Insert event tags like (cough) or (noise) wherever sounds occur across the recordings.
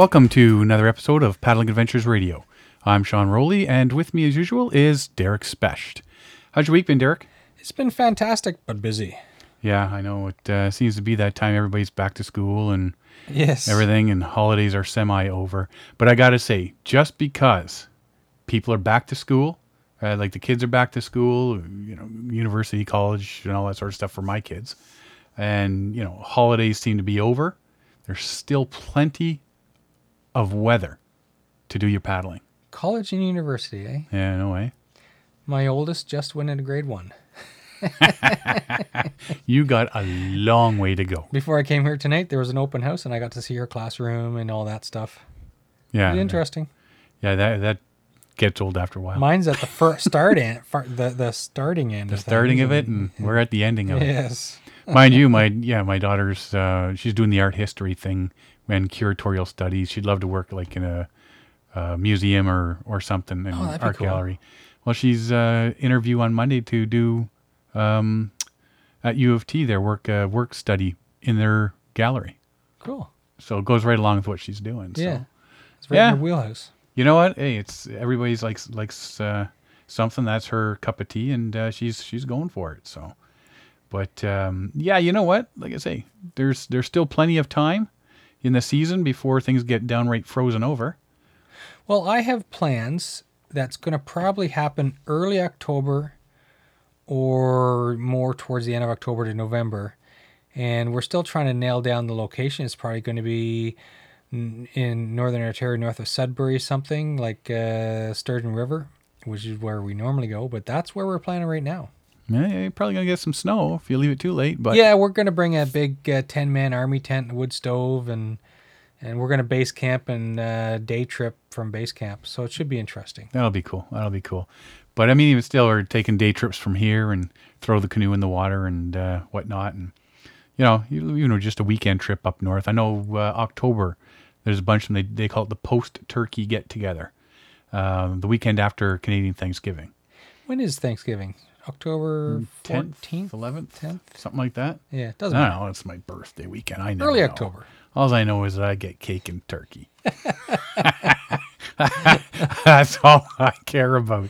Welcome to another episode of Paddling Adventures Radio. I'm Sean Rowley, and with me as usual is Derek Specht. How's your week been, Derek? It's been fantastic, but busy. Yeah, I know. It uh, seems to be that time everybody's back to school and Yes. everything, and holidays are semi over. But I gotta say, just because people are back to school, uh, like the kids are back to school, you know, university, college, and all that sort of stuff for my kids, and you know, holidays seem to be over. There's still plenty of weather to do your paddling. College and university, eh? Yeah, no way. My oldest just went into grade one. (laughs) You got a long way to go. Before I came here tonight, there was an open house and I got to see her classroom and all that stuff. Yeah, Pretty interesting. yeah, that that gets old after a while. Mine's at the first (laughs) start end, far, the the starting end. the starting of it, and we're at the ending of it. Yes. Mind you, my yeah, my daughter's uh, she's doing the art history thing and curatorial studies. She'd love to work like in a, uh museum or or something in Oh, art cool. gallery. Well, she's uh, interview on Monday to do um, at U of T their work uh, work study in their gallery. Cool. So it goes right along with what she's doing. So. Yeah. It's right Yeah. in your wheelhouse. You know what? Hey, it's everybody's likes likes uh, something that's her cup of tea, and uh, she's she's going for it. So, but um, yeah, you know what? Like I say, there's there's still plenty of time in the season before things get downright frozen over. Well, I have plans that's going to probably happen early October or more towards the end of October to November. And we're still trying to nail down the location. It's probably going to be in Northern Ontario, north of Sudbury, something like uh, Sturgeon River, which is where we normally go. But that's where we're planning right now. Yeah, you're probably gonna get some snow if you leave it too late. But yeah, we're going to bring a big uh, 10 man army tent and wood stove and. And we're going to base camp and uh, day trip from base camp. So it should be interesting. that'll be cool. That'll be cool. But I mean, even still, we're taking day trips from here and throw the canoe in the water and uh, whatnot, and you know, you, know, just a weekend trip up north. I know uh, October, there's a bunch of them. They they call it the post turkey get together, um, the weekend after Canadian Thanksgiving, When is Thanksgiving? October tenth, 14th? eleventh, 10th? something like that. Yeah, it doesn't don't matter. know. It's my birthday weekend. I know. Early. October. All I know is that I get cake and turkey. (laughs) (laughs) That's all I care about.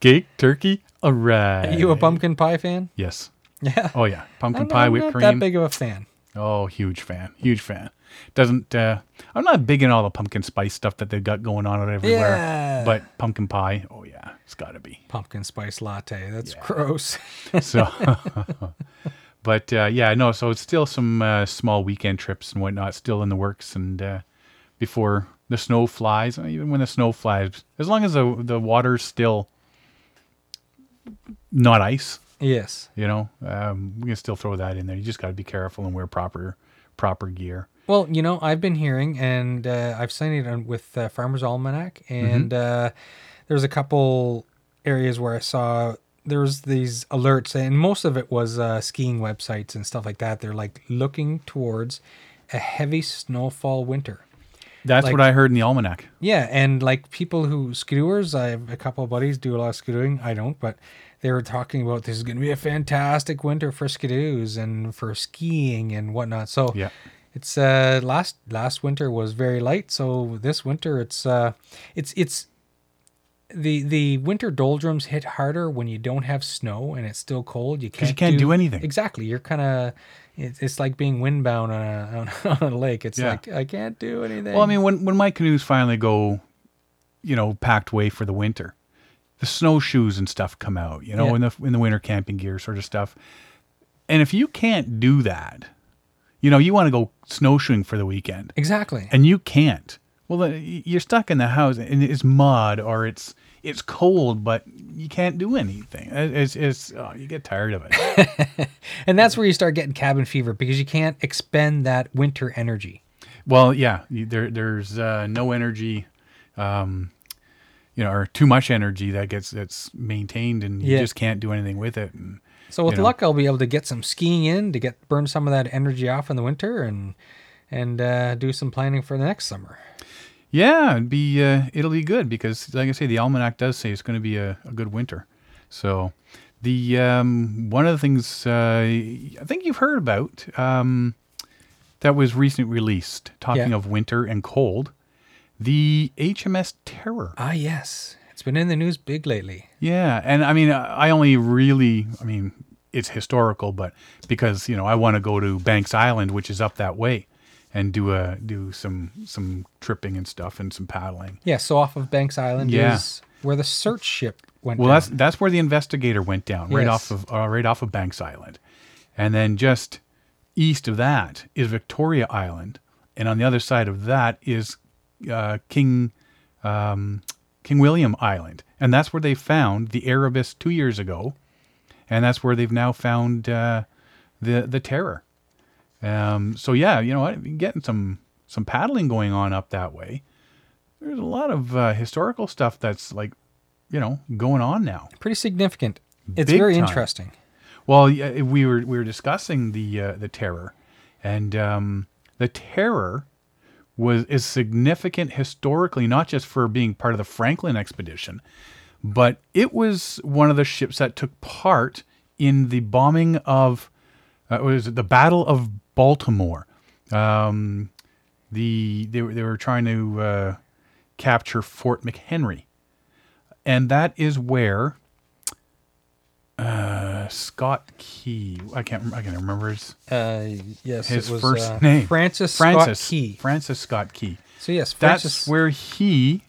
Cake, turkey, all right. Are you a pumpkin pie fan? Yes. Yeah. Oh yeah, pumpkin I'm, pie, I'm whipped not cream. that big of a fan. Oh, huge fan, huge fan. Doesn't uh, I'm not big in all the pumpkin spice stuff that they've got going on out everywhere. Yeah. But pumpkin pie, oh yeah, it's got to be. Pumpkin spice latte. That's gross. (laughs) So, (laughs) but uh, yeah, no. So it's still some uh, small weekend trips and whatnot still in the works, and uh, before the snow flies, even when the snow flies, as long as the the water's still not ice, yes. you know, um, we can still throw that in there. You just got to be careful and wear proper proper gear. Well, you know, I've been hearing, and uh, I've seen it on, with uh, Farmer's Almanac, Mm-hmm. and uh, there's a couple areas where I saw there's these alerts, and most of it was uh, skiing websites and stuff like that. They're like looking towards a heavy snowfall winter. That's Like- what I heard in the almanac. Yeah, and like people who skidoers, I have a couple of buddies do a lot of skidooing. I don't, but they were talking about this is going to be a fantastic winter for skidoos and for skiing and whatnot. So Yeah. it's uh last last winter was very light, so this winter it's uh it's it's the the winter doldrums hit harder when you don't have snow and it's still cold. You can't you can't do anything. Exactly, you're kind of it's, like being windbound on a on, (laughs) on a lake. It's Yeah. like I can't do anything. Well, I mean, when when my canoes finally go, you know, packed away for the winter, the snowshoes and stuff come out, you know, Yeah. in the in the winter camping gear sort of stuff. And if you can't do that, you know, you want to go snowshoeing for the weekend, exactly. and you can't. Well, you're stuck in the house, and it's mud or it's it's cold, but you can't do anything. It's it's oh, you get tired of it. (laughs) And that's where you start getting cabin fever because you can't expend that winter energy. Well, yeah, there there's uh, no energy, um, you know, or too much energy that gets that's maintained, and you Yeah. just can't do anything with it. And So with You know. luck, I'll be able to get some skiing in to get burn some of that energy off in the winter and and uh, do some planning for the next summer. Yeah, it'd be uh, it'll be good because, like I say, the almanac does say it's going to be a, a good winter. So, the um, one of the things uh, I think you've heard about um, that was recently released. Talking Yeah. of winter and cold, the HMS Terror. Ah, yes. It's been in the news big lately. Yeah, and I mean, I only really, I mean, it's historical, but because you know, I want to go to Banks Island, which is up that way, and do a do some some tripping and stuff and some paddling. Yeah, so off of Banks Island Yeah. is where the search ship went Well, down. that's that's where the investigator went down, right Yes. off of uh, right off of Banks Island, and then just east of that is Victoria Island, and on the other side of that is uh, King um, King William Island, and that's where they found the Erebus two years ago, and that's where they've now found uh, the the Terror. Um, so yeah, you know what, getting some some paddling going on up that way. There's a lot of uh, historical stuff that's like, you know, going on now. pretty significant. It's Big very time. interesting. Well, yeah, we were we were discussing the uh, the terror, and um, the terror was is significant historically, not just for being part of the Franklin expedition, but it was one of the ships that took part in the bombing of uh, was it the Battle of Baltimore. Um, the they were they were trying to uh, capture Fort McHenry, and that is where uh, Scott Key. I can't. I can't remember his Uh, yes, his it was first uh, name. Francis, Francis Scott Key. Francis Scott Key. So yes, That's Francis. where he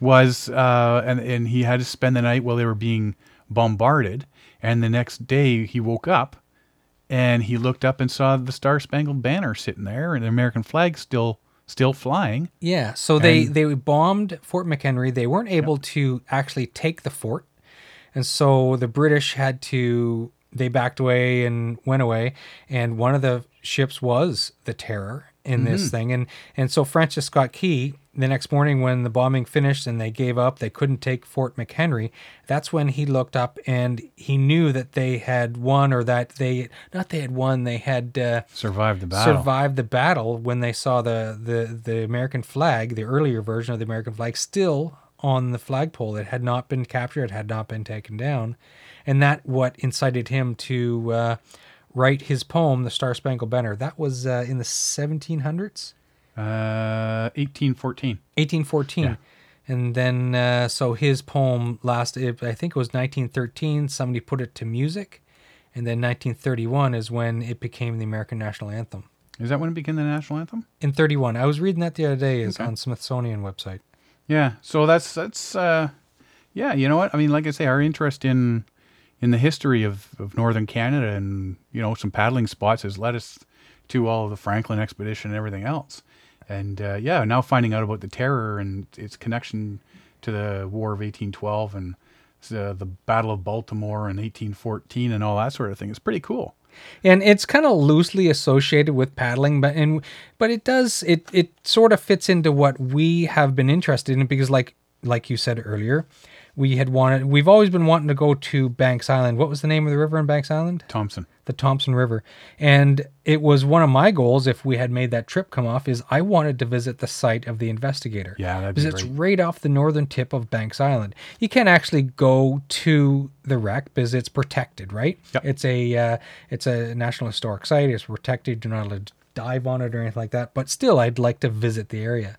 was, uh, and and he had to spend the night while they were being bombarded. And the next day, he woke up, and he looked up and saw the Star Spangled Banner sitting there, and the American flag still still flying. Yeah, so they And- they bombed Fort McHenry. They weren't able to actually take the fort, and so the British had to. They backed away and went away, and one of the ships was the Terror in this thing, and and so Francis Scott Key. The next morning, when the bombing finished and they gave up, they couldn't take Fort McHenry. That's when he looked up and he knew that they had won, or that they not they had won. They had uh, Survived the battle. survived the battle when they saw the, the, the American flag, the earlier version of the American flag, still on the flagpole. It had not been captured, it had not been taken down. And that what incited him to uh, write his poem, The Star Spangled Banner. That was uh, in the 1700s, Uh, 1814. 1814. Yeah. And then, uh, so his poem lasted, I think it was 1913. Somebody put it to music. And then 1931 is when it became the American national anthem. Is that when it became the national anthem? in 31 i was reading that the other day is Okay. on smithsonian website Yeah. So that's that's uh yeah, you know what? I mean, like I say, our interest in in the history of, of northern Canada and, you know, some paddling spots has led us to all of the Franklin expedition and everything else. And uh, yeah, now finding out about the terror and its connection to the War of 1812 and uh, the Battle of Baltimore in 1814 and all that sort of thing is pretty cool. and it's kind of loosely associated with paddling but and but it does it it sort of fits into what we have been interested in because like like you said earlier we had wanted we've always been wanting to go to banks island what was the name of the river in banks island Thompson. the thompson river and it was one of my goals if we had made that trip come off is i wanted to visit the site of the investigator Yeah, that'd be because it's right off the northern tip of Banks Island. You can't actually go to the wreck because it's protected, right? Yep. It's a uh, it's a national historic site. It's protected. You're not allowed to dive on it or anything like that. But still, I'd like to visit the area.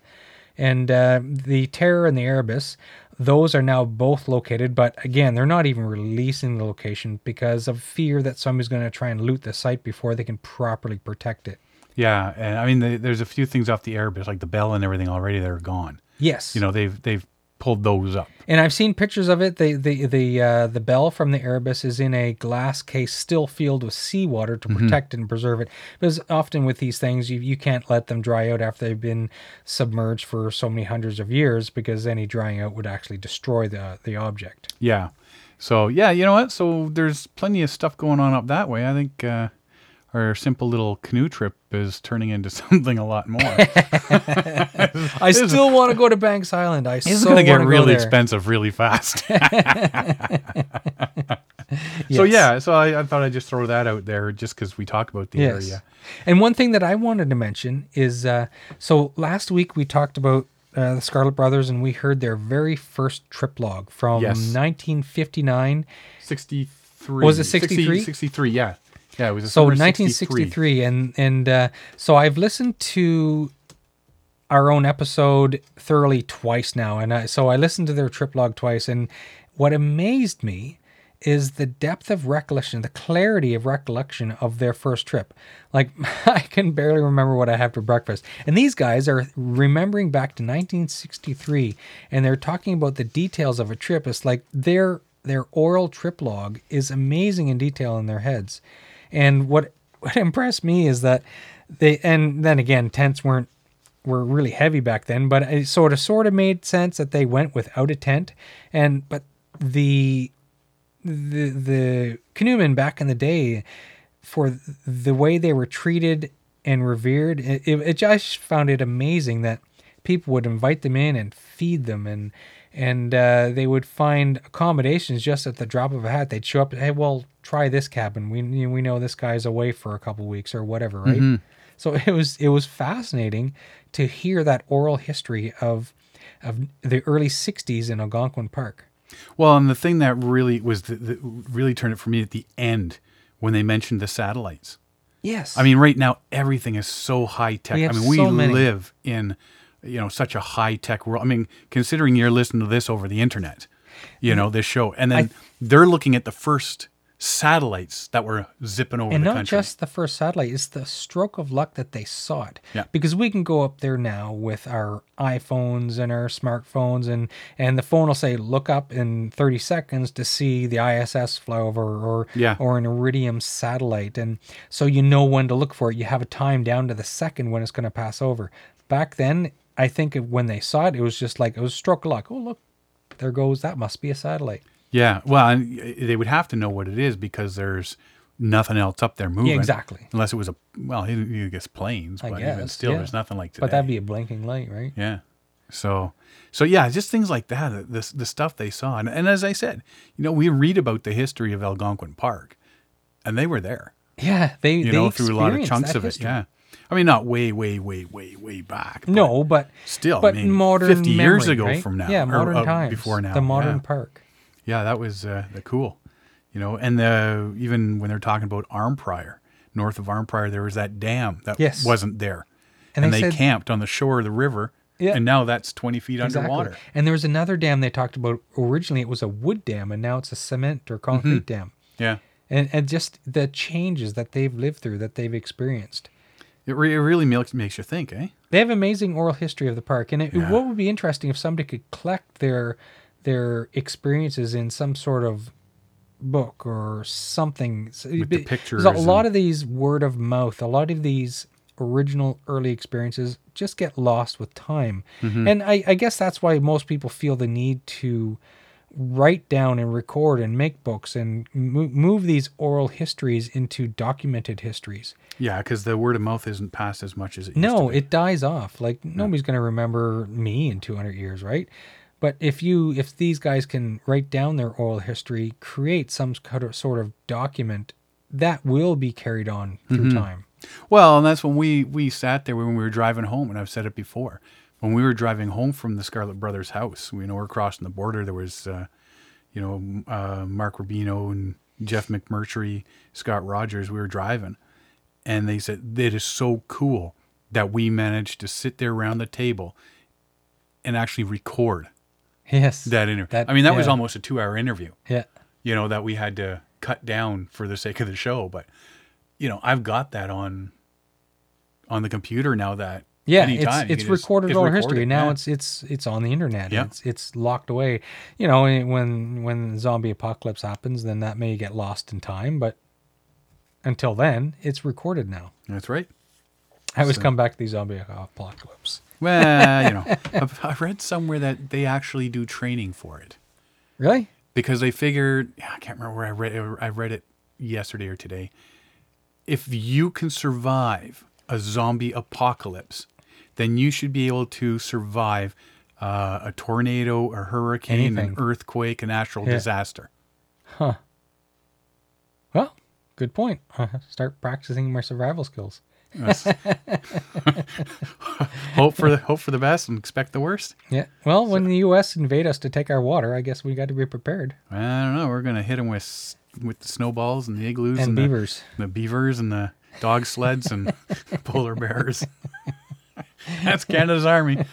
And uh, the Terror and the Erebus, those are now both located. But again, they're not even releasing the location because of fear that somebody's going to try and loot the site before they can properly protect it. Yeah, and I mean, the, there's a few things off the air, but like the bell and everything already that are gone. Yes. You know, they've they've pulled those up. And I've seen pictures of it. The the the uh, the bell from the Erebus is in a glass case, still filled with seawater to protect and preserve it. Because often with these things, you you can't let them dry out after they've been submerged for so many hundreds of years, because any drying out would actually destroy the the object. Yeah. So yeah, you know what? So there's plenty of stuff going on up that way. I think uh, our simple little canoe trip is turning into (laughs) something a lot more. (laughs) I still want to go to Banks Island. I It's so going to get really expensive really fast. (laughs) So yeah, so I, I thought I'd just throw that out there just because we talked about the Yes. area. And one thing that I wanted to mention is uh, so last week we talked about uh, the Scarlet Brothers and we heard their very first trip log from Yes. 1959. 63. Was it 63? 63, yeah. Yeah, it was a so summer of 1963 and and uh, so i've listened to our own episode thoroughly twice now and I, so i listened to their trip log twice and what amazed me is the depth of recollection the clarity of recollection of their first trip. Like (laughs) i can barely remember what i had for breakfast. And these guys are remembering back to 1963 and they're talking about the details of a trip. It's like their their oral trip log is amazing in detail in their heads and what what impressed me is that they and then again tents weren't were really heavy back then, but it sort of sort of made sense that they went without a tent. And but the the the canoemen back in the day for the way they were treated and revered, it, it, it just found it amazing that people would invite them in and feed them and and uh, they would find accommodations just at the drop of a hat. They'd show up, hey, well, try this cabin. We you know, we know this guy's away for a couple weeks or whatever, right? So it was it was fascinating to hear that oral history of of the early '60s in Algonquin Park. Well, and the thing that really was the, the, really turned it for me at the end when they mentioned the satellites. Yes, I mean, right now everything is so high tech. I mean, we many. live in you know such a high tech world. I mean, considering you're listening to this over the internet, you know this show, and then they're looking at the first satellites that were zipping over and the not country. just the first satellite; it's the stroke of luck that they saw it. Yeah. because we can go up there now with our iPhones and our smartphones, and and the phone will say, "Look up in 30 seconds to see the ISS fly over," or Yeah. or an Iridium satellite, and so you know when to look for it. You have a time down to the second when it's going to pass over. Back then, I think when they saw it, it was just like it was stroke of luck. Oh, look, there goes that must be a satellite. yeah, well, and they would have to know what it is because there's nothing else up there moving. exactly. Unless it was a well, you- you guess planes, I but even guess, still, yeah. there's nothing like today. But that'd be a blinking light, right? Yeah. So, so yeah, just things like that. Uh, the the stuff they saw, and, and as I said, you know, we read about the history of Algonquin Park, and they were there. Yeah, they You they know, through a lot of chunks of history. it. Yeah. I mean, not way, way, way, way, way back. but No, but Still, I but mean, modern 50 years ago right? from now, Yeah, or, modern uh, times. before now, the modern yeah. park. Yeah, that was uh, the cool. You know, and the even when they're talking about Arnprior, north of Arnprior, there was that dam that Yes. wasn't there, And and, they they, said- camped on the shore of the river. Yeah. and now that's twenty feet Exactly. underwater. And there was another dam they talked about. Originally, it was a wood dam, and now it's a cement or concrete Mm-hmm. dam. Yeah, And and just the changes that they've lived through, that they've experienced. It, re- it really makes makes you think, eh? They have amazing oral history of the park, and it, Yeah. what would be interesting if somebody could collect their their experiences in some sort of book or something. With the pictures A lot and- of these word of mouth, a lot of these original early experiences just get lost with time, Mm-hmm. and I, I guess that's why most people feel the need to write down and record and make books and mo- move these oral histories into documented histories. Yeah, because the word of mouth isn't passed as much as it used No, it dies off. Like nobody's going to remember me in 200 years, right? But if you if these guys can write down their oral history, create some sort of document that will be carried on through Mm-hmm. time. Well, and that's when we we sat there when we were driving home, and I've said it before. When we were driving home from the Scarlet Brothers' house, we know we're crossing the border. There was, uh, you know, uh, Mark Rubino and Jeff McMurtrie, Scott Rogers. We were driving, and they said it is so cool that we managed to sit there around the table and actually record Yes. that interview. That- I mean, that was almost a two-hour interview. yeah. you know, that we had to cut down for the sake of the show. But, you know, I've got that on on the computer now that Yeah, anytime it's it's recorded all history. Now yeah. it's it's it's on the internet. Yeah. It's it's locked away. You know, eh, when when zombie apocalypse happens, then that may get lost in time, but until then, it's recorded now. That's right. I always So- come back to the zombie apocalypse. Well, you know, (laughs) I've, I've read somewhere that they actually do training for it Really? because they figured I can't remember where I read. I read it yesterday or today. If you can survive a zombie apocalypse, then you should be able to survive uh, a tornado, a hurricane, Anything. an earthquake, a natural Yeah. disaster. Huh. Well, good point. (laughs) Start practicing my survival skills. (laughs) Hope for the hope for the best and expect the worst. Yeah. Well, when the U.S. invade us to take our water, I guess we got to be prepared. I don't know. We're gonna hit them with with the snowballs and the igloos And the- beavers. the, beavers and the dog sleds and (laughs) polar bears. (laughs) That's Canada's army.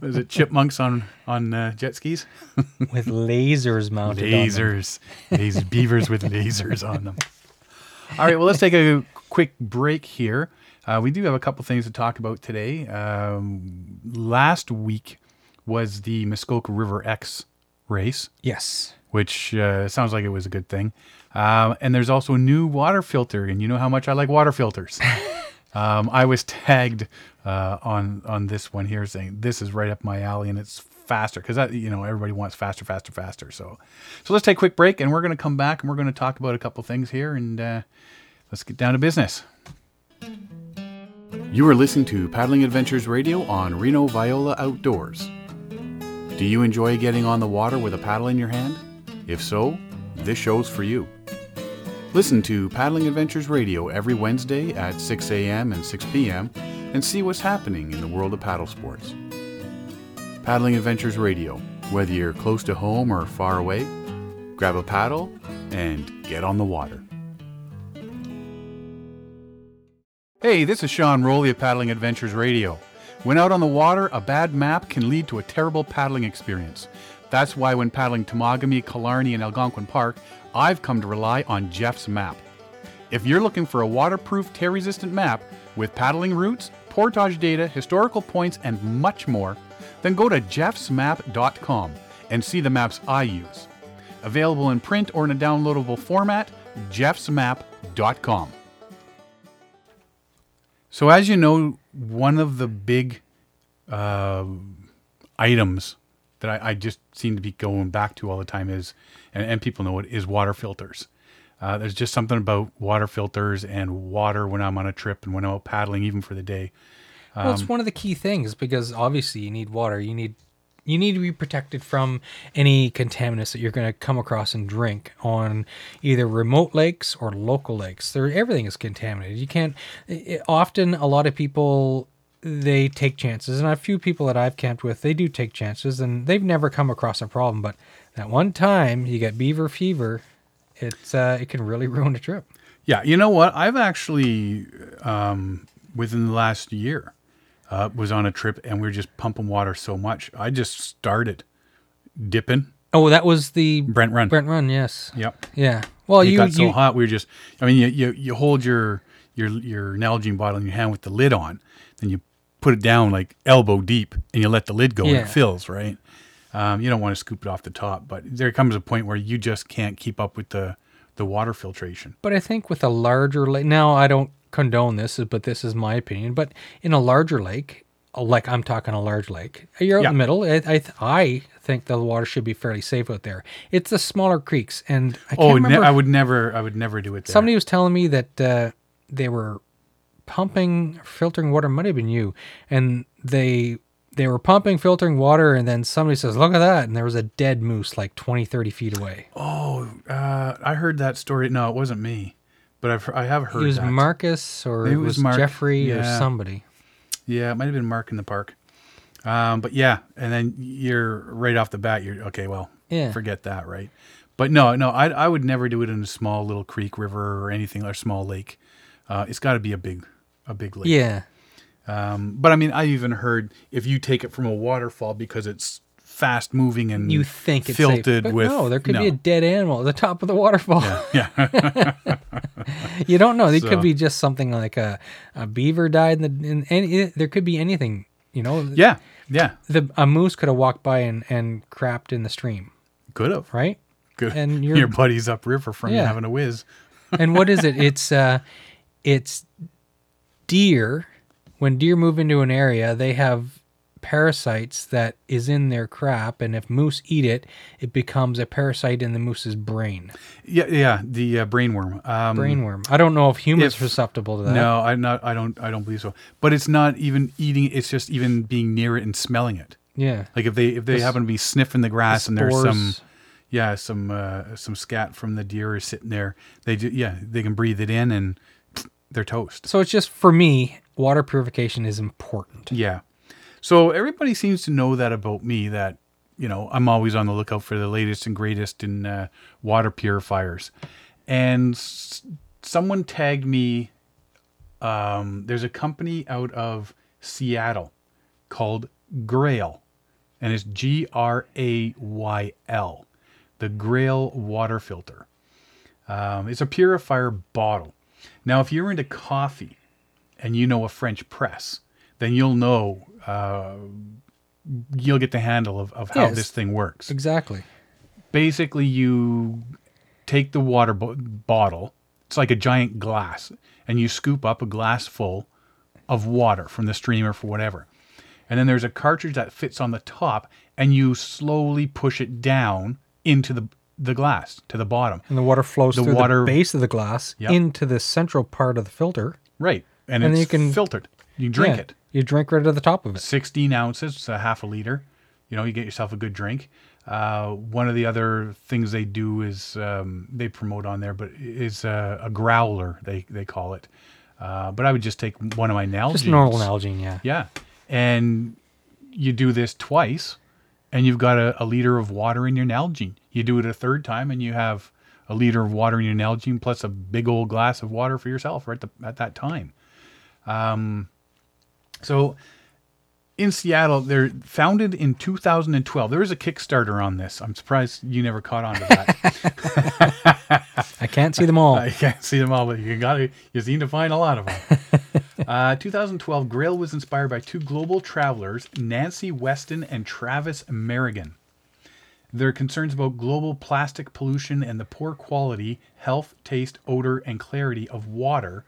Was it chipmunks on on uh, jet skis? (laughs) with lasers mounted on them. Lasers, these (laughs) beavers with lasers on them. All right, well, let's take a quick break here. Uh, we do have a couple things to talk about today. Um, last week was the Muskoka River X race, Yes. which uh, sounds like it was a good thing. Um, and there's also a new water filter, and you know how much I like water filters. Um, I was tagged uh, on on this one here, saying this is right up my alley, and it's faster because you know everybody wants faster, faster, faster. So, so let's take a quick break, and we're going to come back and we're going to talk about a couple things here, and uh, let's get down to business. You are listening to Paddling Adventures Radio on Reno Viola Outdoors. Do you enjoy getting on the water with a paddle in your hand? If so, this show's for you. Listen to Paddling Adventures Radio every Wednesday at 6 a.m. and 6 p.m. and see what's happening in the world of paddle sports. Paddling Adventures Radio, whether you're close to home or far away, grab a paddle and get on the water. Hey, this is Sean Rowley of Paddling Adventures Radio. When out on the water, a bad map can lead to a terrible paddling experience. That's why when paddling Temagami, Killarney, and Algonquin Park, I've come to rely on Jeff's map. If you're looking for a waterproof, tear resistant map with paddling routes, portage data, historical points, and much more, then go to jeffsmap.com and see the maps I use. Available in print or in a downloadable format, jeffsmap.com. So, as you know, one of the big uh, items that I, I just seem to be going back to all the time is, and, and people know it, is water filters. Uh, there's just something about water filters and water when I'm on a trip and when I'm out paddling, even for the day. Well, Um, it's one of the key things because obviously you need water. You need you need to be protected from any contaminants that you're going to come across and drink on either remote lakes or local lakes. There, everything is contaminated. You can't. i often, a lot of people they take chances, and a few people that I've camped with, they do take chances, and they've never come across a problem. But that one time you get beaver fever, it's uh, it can really (laughs) ruin a trip. Yeah, you know what? I've actually, um, within the last year, uh, was on a trip and we were just pumping water so much. I just started dipping Oh, that was the Brent Run. Brent Run. Yes. Yep. Yeah. Well, it you got so you, hot. We were just. I mean, you, you you hold your your your Nalgene bottle in your hand with the lid on, then you put it down like elbow deep, and you let the lid go, and it fills. Right. Um, you don't want to scoop it off the top, but there comes a point where you just can't keep up with the the water filtration. But I think with a larger lake, now I don't condone this, but this is my opinion. But in a larger lake, like I'm talking a large lake, you're out Yeah. in the middle. I, I I think the water should be fairly safe out there. It's the smaller creeks, and I can't Oh, ne- I would never, I would never do it there. somebody was telling me that uh, they were pumping, filtering water. Might have been you, and they they were pumping, filtering water, and then somebody says, "Look at that!" And there was a dead moose like 20, 30 feet away. Oh, uh, I heard that story. No, it wasn't me, but I've I have heard It was that. Marcus or Maybe it was Mark. Jeffrey or somebody. Yeah, it might have been Mark in the park. Um, but yeah, and then you're right off the bat. You're okay. Well, Yeah. forget that, right? But no, no, I I would never do it in a small little creek, river, or anything, or small lake. Uh, it's got to be a big, a big lake. Yeah. Um, but I mean, I even heard if you take it from a waterfall because it's fast moving and You think it's filtered safe, but with no, there could be a dead animal at the top of the waterfall. yeah. (laughs) (laughs) you don't know. It So- could be just something like a, a beaver died in the in any. There could be anything. You know. yeah, yeah, The a moose could have walked by and and crapped in the stream, could have. right? Good. And (laughs) your buddies upriver from you Yeah. having a whiz. And what is it? It's uh, it's deer. When deer move into an area, they have parasites that is in their crap, and if moose eat it, it becomes a parasite in the moose's brain. Yeah, yeah, the uh, brainworm. Um, Brainworm. I don't know if humans if- are susceptible to that. No, I not. I don't. I don't believe so. But it's not even eating. It's just even being near it and smelling it. Yeah. Like if they if they s- happen to be sniffing the grass and there's some yeah some uh, some scat from the deer is sitting there. They do, yeah they can breathe it in and they're toast. So it's just for me, water purification is important. Yeah. So everybody seems to know that about me that, you know, I'm always on the lookout for the latest and greatest in uh, water purifiers. and s- someone tagged me. Um, there's a company out of Seattle called Grayl, and it's G R A Y L, the Grayl water filter. Um, it's a purifier bottle. Now, if you're into coffee and you know a French press, then you'll know uh, you'll get the handle of, of how Yes. this thing works Exactly. basically you take the water bo- bottle it's like a giant glass and you scoop up a glass full of water from the stream or for whatever and then there's a cartridge that fits on the top and you slowly push it down into the the glass to the bottom And the water flows The through water- the base of the glass Yep. into the central part of the filter. right and, And it's you can- filtered you drink Yeah, it You drink right at the top of it. 16 ounces, so half a liter. You know, you get yourself a good drink. Uh, one of the other things they do is um, they promote on there, but is uh, a growler they they call it. Uh, but I would just take one of my Nalgene's. Just normal Nalgene, yeah. Yeah, and you do this twice, and you've got a, a liter of water in your Nalgene. You do it a third time, and you have a liter of water in your Nalgene plus a big old glass of water for yourself right at, the, at that time. Um, so in Seattle, they're founded in 2012. There is a Kickstarter on this. I'm surprised you never caught on to that. (laughs) I can't see them all. (laughs) I can't see them all, but you got to you seem to find a lot of them. (laughs) uh, 2012, Grayl was inspired by two global travelers, Nancy Weston and Travis Merrigan. Their concerns about global plastic pollution and the poor quality, health, taste, odor, and clarity of water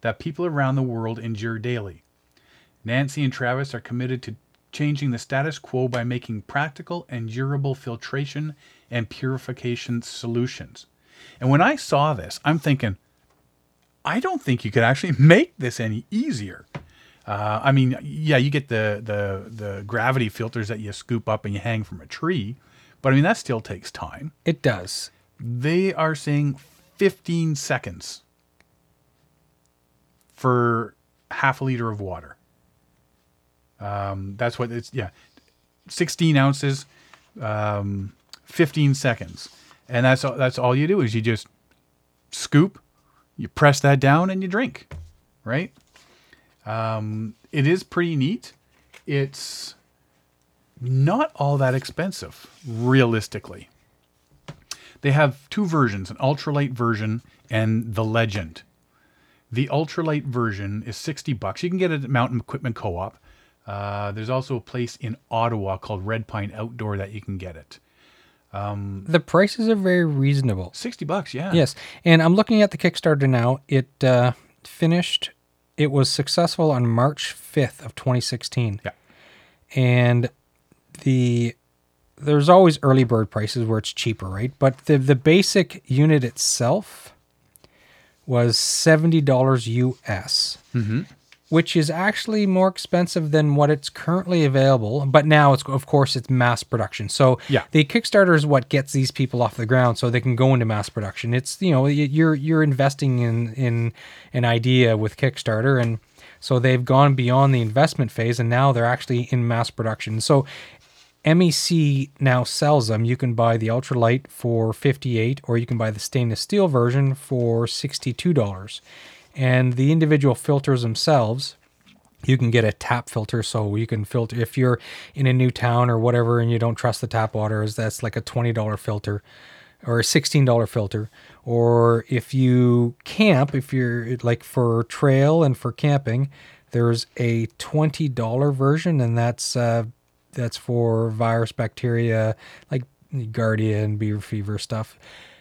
that people around the world endure daily. Nancy and Travis are committed to changing the status quo by making practical and durable filtration and purification solutions. And when I saw this, I'm thinking, I don't think you could actually (laughs) make this any easier. Uh, I mean, yeah, you get the, the the gravity filters that you scoop up and you hang from a tree, but I mean that still takes time. It does. They are saying 15 seconds for half a liter of water. Um, that's what it's yeah, 16 ounces, um, 15 seconds, and that's all, that's all you do is you just scoop, you press that down, and you drink, right? Um, it is pretty neat. It's not all that expensive, realistically. They have two versions, an ultralight version and the legend. The ultralight version is 60 bucks. You can get it at Mountain Equipment Co-op. Uh, there's also a place in Ottawa called Red Pine Outdoor that you can get it. The prices are very reasonable. 60 bucks, yeah. Yes, and I'm looking at the Kickstarter now. It uh, finished. It was successful on March 5th of 2016. Yeah. and the there's always early bird prices where it's cheaper, right? But the the basic unit itself was seventy dollars US, mm-hmm. which is actually more expensive than what it's currently available. But now it's of course it's mass production. So Yeah. the Kickstarter is what gets these people off the ground, so they can go into mass production. It's you know you're you're investing in in an idea with Kickstarter and. So they've gone beyond the investment phase and now they're actually in mass production. So MEC now sells them. You can buy the ultralight for 58 or you can buy the stainless steel version for $62. And the individual filters themselves, you can get a tap filter so you can filter if you're in a new town or whatever and you don't trust the tap water that's like a $20 filter or a $16 filter or if you camp if you're like for trail and for camping there's a $20 version and that's uh, that's for virus bacteria like Giardia and beaver fever stuff.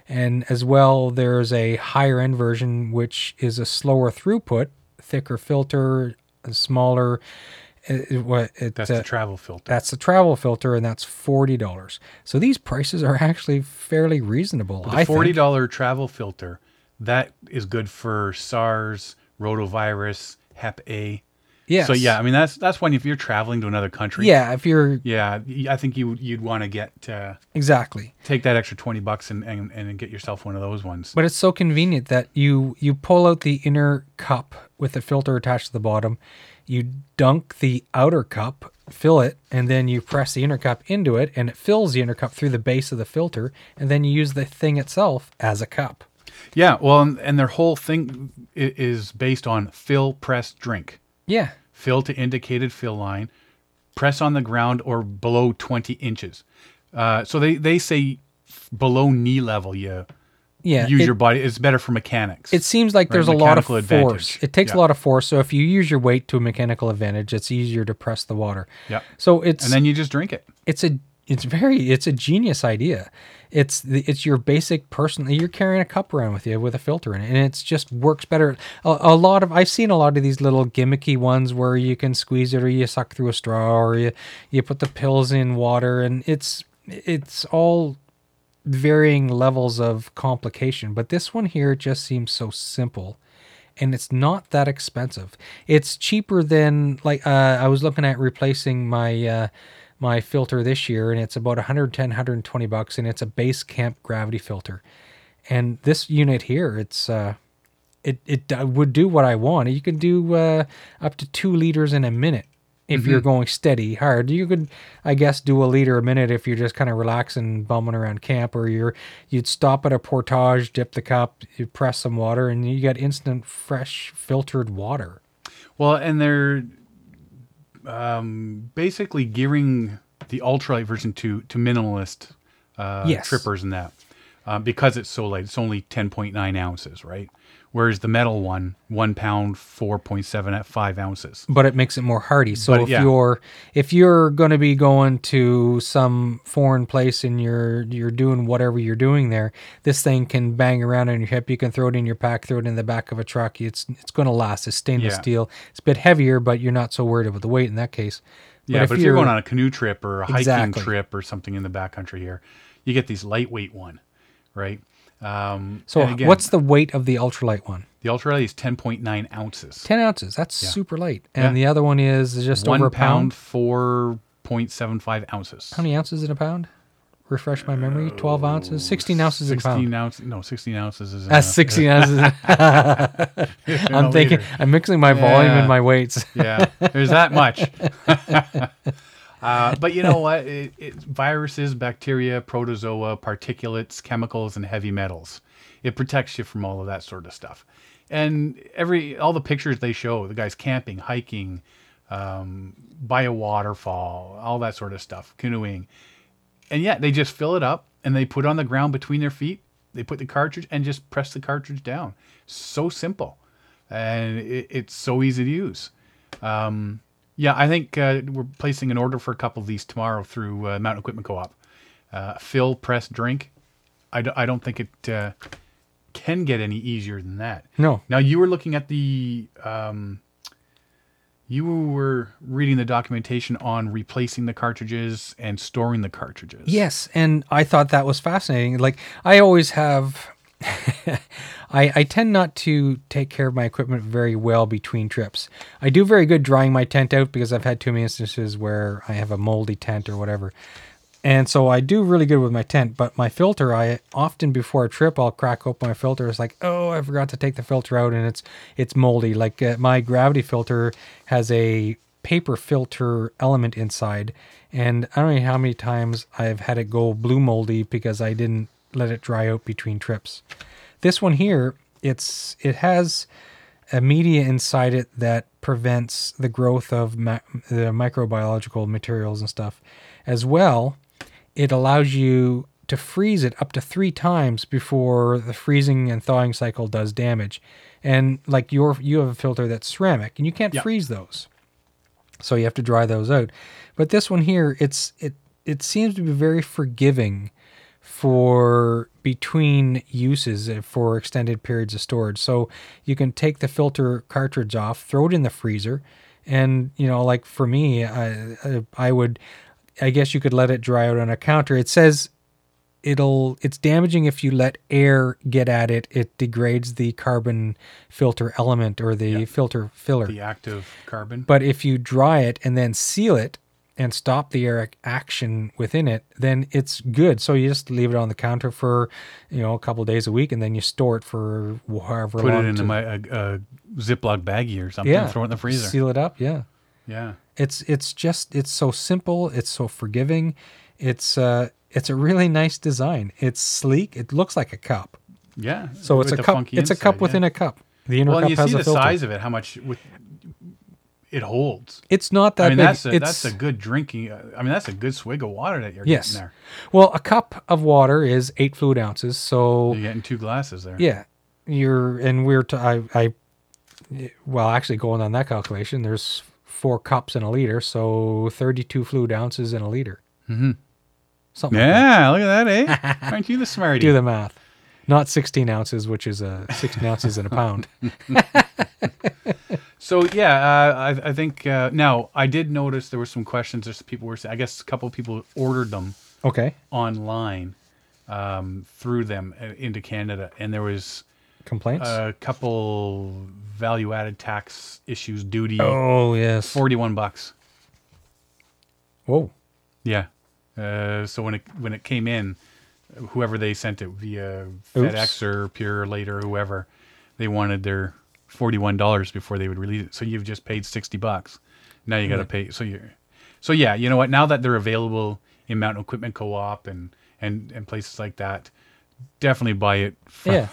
And as well, there's a higher end version which is a slower throughput, thicker filter, a smaller. It, it- what it, That's uh, the travel filter. that's the travel filter, and that's forty dollars. So these prices are actually fairly reasonable. The I forty dollar travel filter that is good for SARS, rotavirus, Hep A. Yes. So yeah, I mean that's that's when if you're traveling to another country. Yeah, if you're Yeah, I think you you'd want to get uh, exactly. take that extra twenty bucks and, and and get yourself one of those ones. But it's so convenient that you you pull out the inner cup with the filter attached to the bottom, you dunk the outer cup, fill it, and then you press the inner cup into it, and it fills the inner cup through the base of the filter, and then you use the thing itself as a cup. Yeah, well, and, and their whole thing is based on fill, press, drink. Yeah. Fill to indicated fill line, press on the ground or below 20 inches. Uh, so they, they say below knee level, you Yeah. use it- your body. It's better for mechanics. It seems like Right, there's a lot of mechanical force. advantage. It takes Yeah. a lot of force. So if you use your weight to a mechanical advantage, it's easier to press the water. Yeah. So it's and then you just drink it. it's a it's very it's a genius idea. It's it's your basic person. You're carrying a cup around with you with a filter in it, and it's just works better. A, a lot of I've seen a lot of these little gimmicky ones where you can squeeze it, or you suck through a straw, or you you put the pills in water, and it's it's all varying levels of complication. But this one here just seems so simple and it's not that expensive. It's cheaper than like uh, I was looking at replacing my uh, my filter this year, and it's about 110, 120 bucks, and it's a base camp gravity filter. And this unit here, it's uh, it it would do what I want. You can do uh, up to two liters in a minute if you're going steady hard. You could, I guess, do a liter a minute if you're just kind of relaxing, bumming around camp, or you're you'd stop at a portage, dip the cup, you press some water, and you get instant fresh filtered water. Well, and they're um, basically gearing the ultralight version to to minimalist uh, Yes. trippers and that uh, because it's so light. It's only ten point nine ounces, right? Whereas the metal one, one pound, four point seven at five ounces. but it makes it more hardy. So But, if yeah. you're if you're going to be going to some foreign place and you're you're doing whatever you're doing there, this thing can bang around on your hip. You can throw it in your pack, throw it in the back of a truck. It's it's going to last. It's stainless Yeah. steel. It's a bit heavier, but you're not so worried about the weight in that case. Yeah, but if you're, going on a canoe trip or a hiking Exactly. trip or something in the backcountry here, you get these lightweight one, right? Um, so again, what's the weight of the ultralight one? the ultralight is ten point nine ounces. Ten ounces. That's super light. And Yeah. the other one is just one over a pound. pound, four point seven five ounces. How many ounces in a pound? Refresh my memory. Twelve ounces. Sixteen ounces in a pound. Ounces. No, sixteen ounces is. That's uh, 16 (laughs) ounces. (laughs) I'm thinking. I'm mixing my volume Yeah. and my weights. yeah, there's that much. (laughs) uh, but you know what? It, it, viruses, bacteria, protozoa, particulates, chemicals, and heavy metals. It protects you from all of that sort of stuff. And every all the pictures they show, the guys camping, hiking, um, by a waterfall, all that sort of stuff, canoeing, and yet they just fill it up and they put on the ground between their feet. They put the cartridge and just press the cartridge down. So simple, and it, it's so easy to use. Um, yeah, I think uh, we're placing an order for a couple of these tomorrow through uh, Mountain Equipment Co-op. Uh, fill, press, drink. I, d- I don't think it uh, can get any easier than that. No. Now you were looking at the, um, you were reading the documentation on replacing the cartridges and storing the cartridges. Yes, and I thought that was fascinating. Like I always have (laughs) I, I tend not to take care of my equipment very well between trips. I do very good drying my tent out because I've had too many instances where I have a moldy tent or whatever. And so I do really good with my tent, but my filter, I often before a trip, I'll crack open my filter. It's like, oh, I forgot to take the filter out, and it's it's moldy. Like uh, my gravity filter has a paper filter element inside, and I don't know how many times I've had it go blue moldy because I didn't let it dry out between trips. This one here, it's it has a media inside it that prevents the growth of ma- the microbiological materials and stuff. As well, it allows you to freeze it up to three times before the freezing and thawing cycle does damage. And like your you have a filter that's ceramic, and you can't Yeah. freeze those, so you have to dry those out. But this one here, it's it it seems to be very forgiving for between uses uh, for extended periods of storage. So you can take the filter cartridge off, throw it in the freezer, and you know, like for me, I I- I would, I guess you could let it dry out on a counter. It says it'll it's damaging if you let air get at it. It degrades the carbon filter element or the filter filler. The active carbon. But if you dry it and then seal it and stop the air action within it, then it's good. So you just leave it on the counter for, you know, a couple days a week, and then you store it for however Put long. it in to- a, a, a Ziploc baggie or something. yeah, Throw it in the freezer. Seal it up. Yeah, yeah. it's it's just it's so simple. It's so forgiving. It's uh it's a really nice design. It's sleek. It looks like a cup. Yeah. So it's a cup. It's a inside, cup yeah. within a cup. The inner Well, cup you has see a the size of it, how much with it holds. It's not that I mean, big. that's a, it's that's a good drinking. uh, I mean, that's a good swig of water that you're Yes. getting there. well, a cup of water is eight fluid ounces. So You're getting two glasses there. yeah, you're and we're t- I I well actually going on that calculation, there's four cups in a liter, so thirty-two fluid ounces in a liter. Mm-hmm. Something. like that. Yeah, look at that, eh? (laughs) Aren't you the smarty? Do the math. Not sixteen ounces, which is a sixteen ounces in a pound. (laughs) So yeah, uh, I, I think uh, now I did notice there were some questions. There's people were, saying- I guess, a couple of people ordered them Okay. online um, through them uh, into Canada, and there was Complaints. a couple value-added tax issues, duty, oh yes. forty-one bucks. Whoa. Yeah. Uh, so when it when it came in, whoever they sent it via FedEx or Purolator or whoever, they wanted their forty-one dollars before they would release it. So you've just paid sixty bucks. Now you got to pay. So you, so yeah, you know what? Now that they're available in Mountain Equipment Co-op and and and places like that, definitely buy it. (laughs) From, Yeah.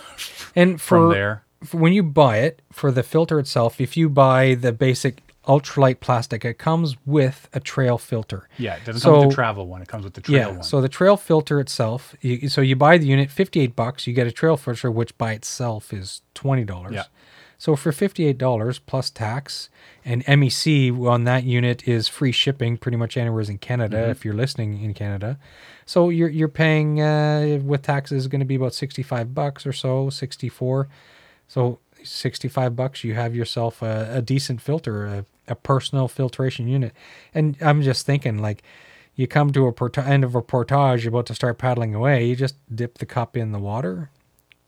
And for, from there. for when you buy it for the filter itself, if you buy the basic ultralight plastic, it comes with a trail filter. Yeah, it doesn't come with So- the travel one. It comes with the trail Yeah. one. So the trail filter itself, you, so you buy the unit, fifty-eight bucks. You get a trail filter, which by itself is twenty dollars. Yeah. So for fifty-eight dollars plus tax and MEC on that unit is free shipping, pretty much anywhere in Canada Mm-hmm. if you're listening in Canada. So you're you're paying uh, with taxes going to be about sixty-five bucks or so, sixty-four. So sixty-five bucks, you have yourself a, a decent filter, a, a personal filtration unit. And I'm just thinking, like, you come to a port- end of a portage, you're about to start paddling away. You just dip the cup in the water,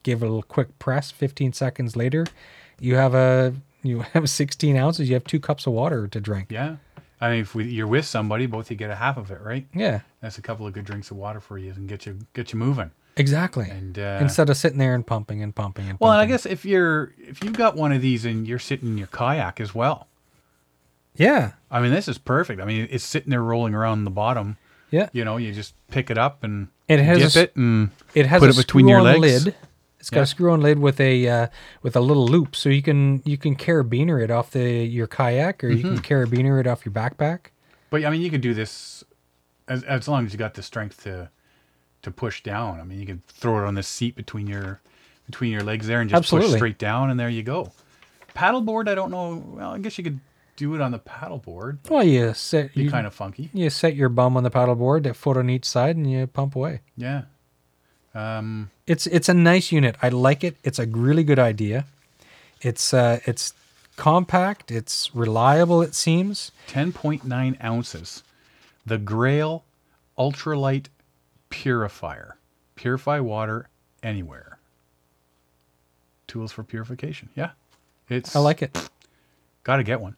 give it a little quick press. Fifteen seconds later, you have a you (laughs) have 16 ounces. You have two cups of water to drink. yeah. I mean, if we, you're with somebody, both you get a half of it, right? Yeah, That's a couple of good drinks of water for you and get you get you moving. exactly. And uh, Instead of sitting there and pumping and pumping and pumping. Well, and I guess if you're if you've got one of these and you're sitting in your kayak as well, yeah, I mean, this is perfect. I mean, it's sitting there rolling around the bottom. yeah. You know, you just pick it up and It has a dip s- it and It has Put a it between your legs. lid. It's got Yeah. a screw-on lid with a uh, with a little loop, so you can you can carabiner it off the your kayak, or you Mm-hmm. can carabiner it off your backpack. but I mean, you could do this as as long as you got the strength to to push down. I mean, you could throw it on the seat between your between your legs there and just push straight down, and there you go. Paddleboard, I don't know. Well, I guess you could do it on the paddleboard. Well, you set Be you, kind of funky. you set your bum on the paddleboard, a foot on each side, and you pump away. Yeah. Um, It's it's a nice unit. I like it. It's a really good idea. It's uh it's compact. It's reliable. It seems. 10.9 ounces. The Grayl Ultralight Purifier. Purify water anywhere. Tools for purification. Yeah. It's I like it. Got to get one.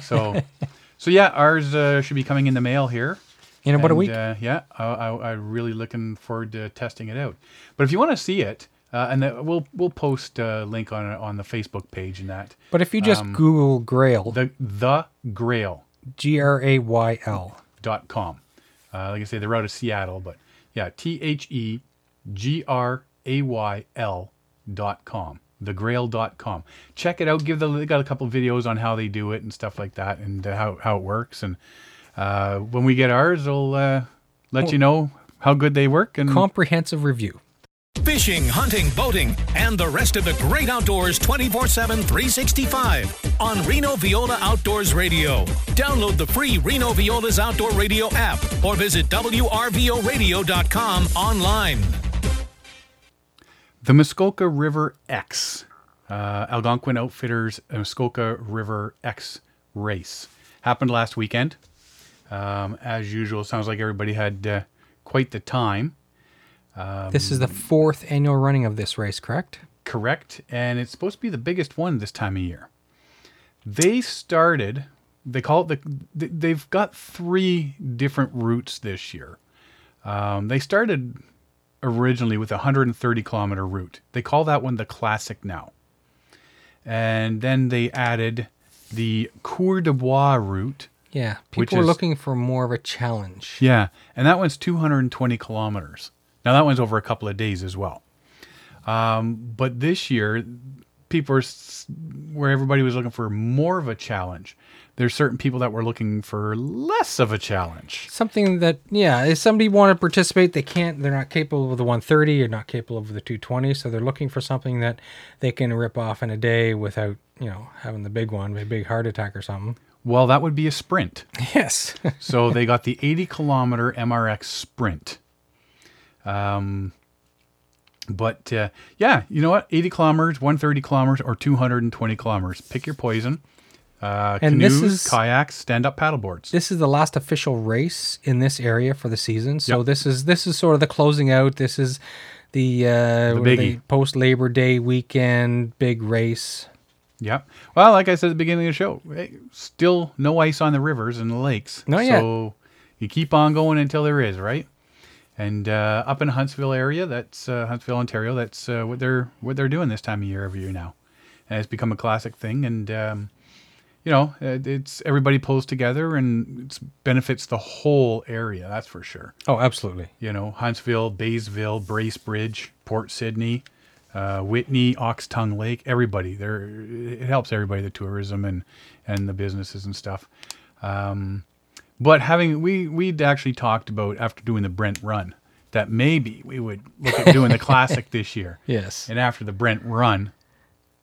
so (laughs) so yeah, ours uh, should be coming in the mail here. In about a week. Uh, yeah, I, I, I'm really looking forward to testing it out. But if you want to see it, uh, and the, we'll we'll post a link on on the Facebook page and that But if you just um, Google Grayl, the the Grayl G R A Y L, dot com. Uh, like I say, they're out of Seattle, but yeah, T H E G R A Y L dot com. Thegrayl.com. Check it out. Give the they got a couple videos on how they do it and stuff like that, and uh, how how it works. And uh, when we get ours, we'll uh, let you know how good they work. And comprehensive review. Fishing, hunting, boating, and the rest of the great outdoors 24 7, 365 on Reno Viola Outdoors Radio. Download the free Reno Viola's Outdoor Radio app or visit WRVORadio.com online. The Muskoka River X, uh, Algonquin Outfitters Muskoka River X race happened last weekend. Um, as usual, sounds like everybody had uh, quite the time. this is the fourth annual running of this race, correct? Correct, and it's supposed to be the biggest one this time of year. They started. They call it the. They've got three different routes this year. Um, they started originally with a 130 kilometer route. They call that one the classic now. And then they added the Cour de Bois route. Yeah, people are is- looking for more of a challenge. Yeah, and that one's 220 kilometers. Now that one's over a couple of days as well. Um, but this year, people are where everybody was looking for more of a challenge. There's certain people that were looking for less of a challenge. Something that, yeah, if somebody want to participate, they can't. They're not capable of the 130 or not capable of the 220. So they're looking for something that they can rip off in a day without, you know, having the big one, a big heart attack or something. Well, that would be a sprint. Yes. (laughs) so they got the 80 kilometer MRX sprint. Um, but uh, yeah, you know what? 80 kilometers, 130 kilometers, or 220 kilometers. Pick your poison. Uh, And this canoes, is- kayaks, stand up paddleboards. this is the last official race in this area for the season. So Yep. this is this is sort of the closing out. This is the, uh, biggie. post Labor Day weekend big race. Yep. Well, like I said at the beginning of the show, eh, still no ice on the rivers and the lakes. Not yet. So you keep on going until there is, right? And uh, up in Huntsville area, that's uh, Huntsville, Ontario. That's uh, what they're what they're doing this time of year every year now, and it's become a classic thing. And um, you know, it- it's everybody pulls together and it benefits the whole area. That's for sure. Oh, absolutely. You know, Huntsville, Baysville, Bracebridge, Port Sydney, uh, Whitney, Ox Tongue Lake, everybody. There, it helps everybody, the tourism and and the businesses and stuff. Um, but having we we'd actually talked about after doing the Brent Run that maybe we would look at doing the classic this year. (laughs) Yes. And after the Brent Run,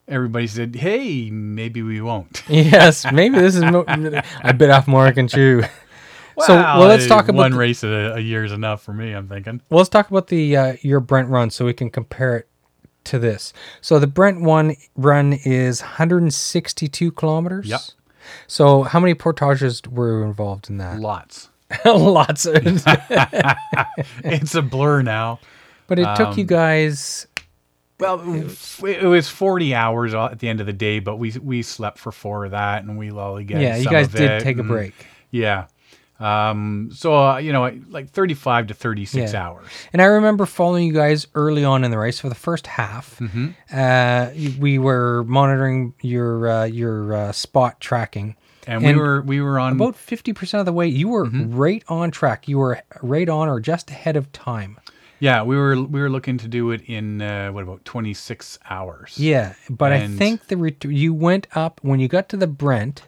everybody said, "Hey, maybe we won't." (laughs) yes. Maybe this is. Mo- I bit off more I can chew. (laughs) so well, let's talk about one the- race a, a year is enough for me. I'm thinking. Well, let's talk about the uh, your Brent run so we can compare it to this. So the Brent one run is 162 kilometers. Yep. So how many portages were involved in that? Lots. (laughs) Lots. Of, (laughs) it's a blur now. but it took you um, guys. Well, it was 40 hours at the end of the day, but we we slept for four of that, and we lollygagged. Yeah, you guys did take a break. Yeah. Um, so uh, you know, like 35 to 36 Yeah. hours. And I remember following you guys early on in the race for the first half. Mm-hmm. Uh, we were monitoring your uh, your uh, spot tracking. And, we were we were on about 50% of the way you were Mm-hmm. right on track you were right on or just ahead of time yeah we were we were looking to do it in uh, what about 26 hours. yeah but i think the ret- you went up when you got to the brent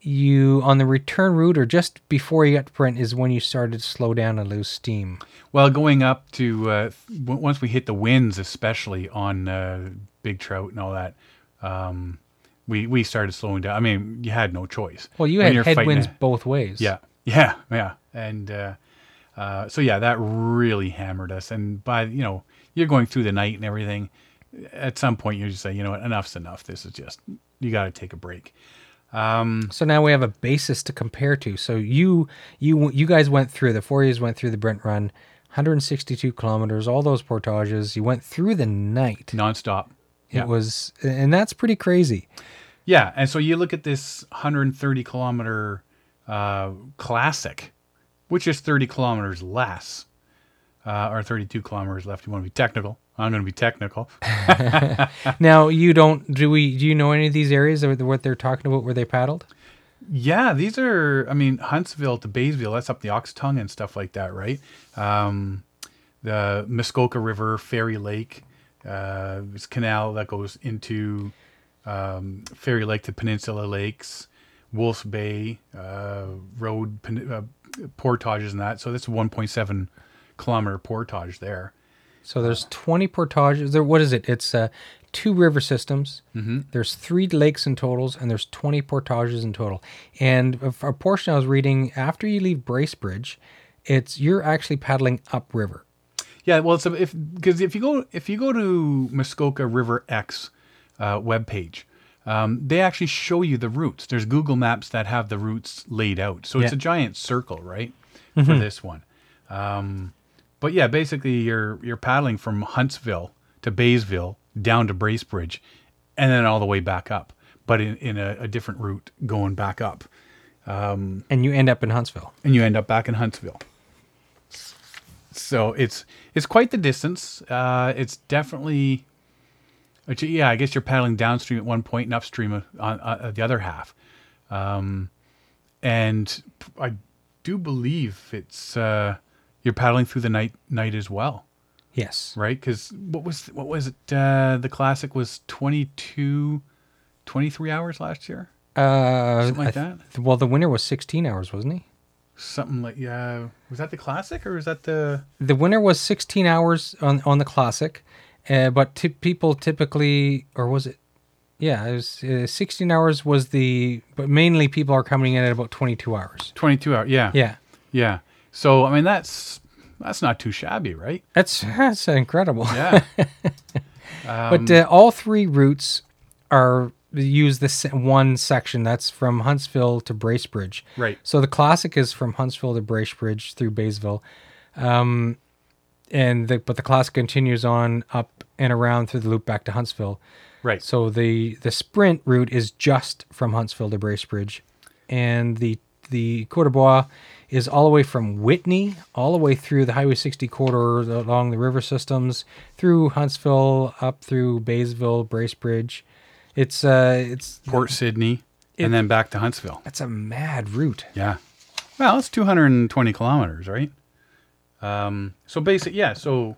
you on the return route or just before you got to brent is when you started to slow down and lose steam Well, going up to uh, w- once we hit the winds, especially on uh, big trout and all that, um, we we started slowing down. I mean, you had no choice. well you When had headwinds a- both ways Yeah, yeah, yeah, and uh, uh, so yeah, that really hammered us. And by you know, you're going through the night and everything. At some point, you just say, you know what, enough's enough. This is just you got to take a break. So now we have a basis to compare to so you you you guys went through the four years went through the brent run 162 kilometers all those portages you went through the night nonstop. Yeah. it was and that's pretty crazy Yeah, and so you look at this 130 kilometer uh, classic, which is 30 kilometers less, uh, or 32 kilometers left. You want to be technical? I'm going to be technical. (laughs) Now you don't do we do you know any of these areas of what they're talking about where they paddled? Yeah, these are. I mean, Huntsville to Baysville. That's up the Ox Tongue and stuff like that, right? Um, the Muskoka River, Fairy Lake, uh, this canal that goes into um, Fairy Lake to Peninsula Lakes, Wolf's Bay, uh, road pen- uh, portages and that. So that's 1.7 kilometer portage there. So there's 20 portages. There, what is it? It's uh, two river systems. Mm-hmm. There's three lakes in totals, and there's 20 portages in total. And a, a portion I was reading after you leave Bracebridge, it's you're actually paddling upriver. Yeah, well, it's a, if because if you go if you go to Muskoka River X uh, webpage, um, they actually show you the routes. There's Google Maps that have the routes laid out, so it's a giant circle, right, for this one. Um, but yeah, basically you're you're paddling from Huntsville to Baysville down to Bracebridge, and then all the way back up, but in, in a, a different route going back up, And you end up in Huntsville. and you end up back in Huntsville. So it's it's quite the distance. Uh, it's definitely, yeah. I guess you're paddling downstream at one point and upstream uh, on uh, the other half. Um, and I do believe it's uh, you're paddling through the night night as well. Yes. right? Because what was what was it? Uh, the classic was 22, 23 hours last year, Uh, something like I that. well, the winner was 16 hours, wasn't he? Something like yeah. Was that the classic or was that the? The winner was 16 hours on on the classic, uh, but t- people typically, or was it? Yeah, it was uh, 16 hours was the, but mainly people are coming in at about 22 hours. 22 hours. Yeah. Yeah, Yeah. So I mean that's that's not too shabby, right? that's that's incredible. Yeah. (laughs) But uh, all three routes are use this one section that's from Huntsville to Bracebridge. Right. So the classic is from Huntsville to Bracebridge through Baysville, um, and the, but the classic continues on up and around through the loop back to Huntsville. right. So the the sprint route is just from Huntsville to Bracebridge, and the the Cote de Bois is all the way from Whitney all the way through the Highway 60 corridor along the river systems through Huntsville up through Baysville, Bracebridge. It's uh it's Port Sydney It- and then back to Huntsville. that's a mad route. Yeah. Well, it's 220 kilometers, right? Um, so basic, yeah. So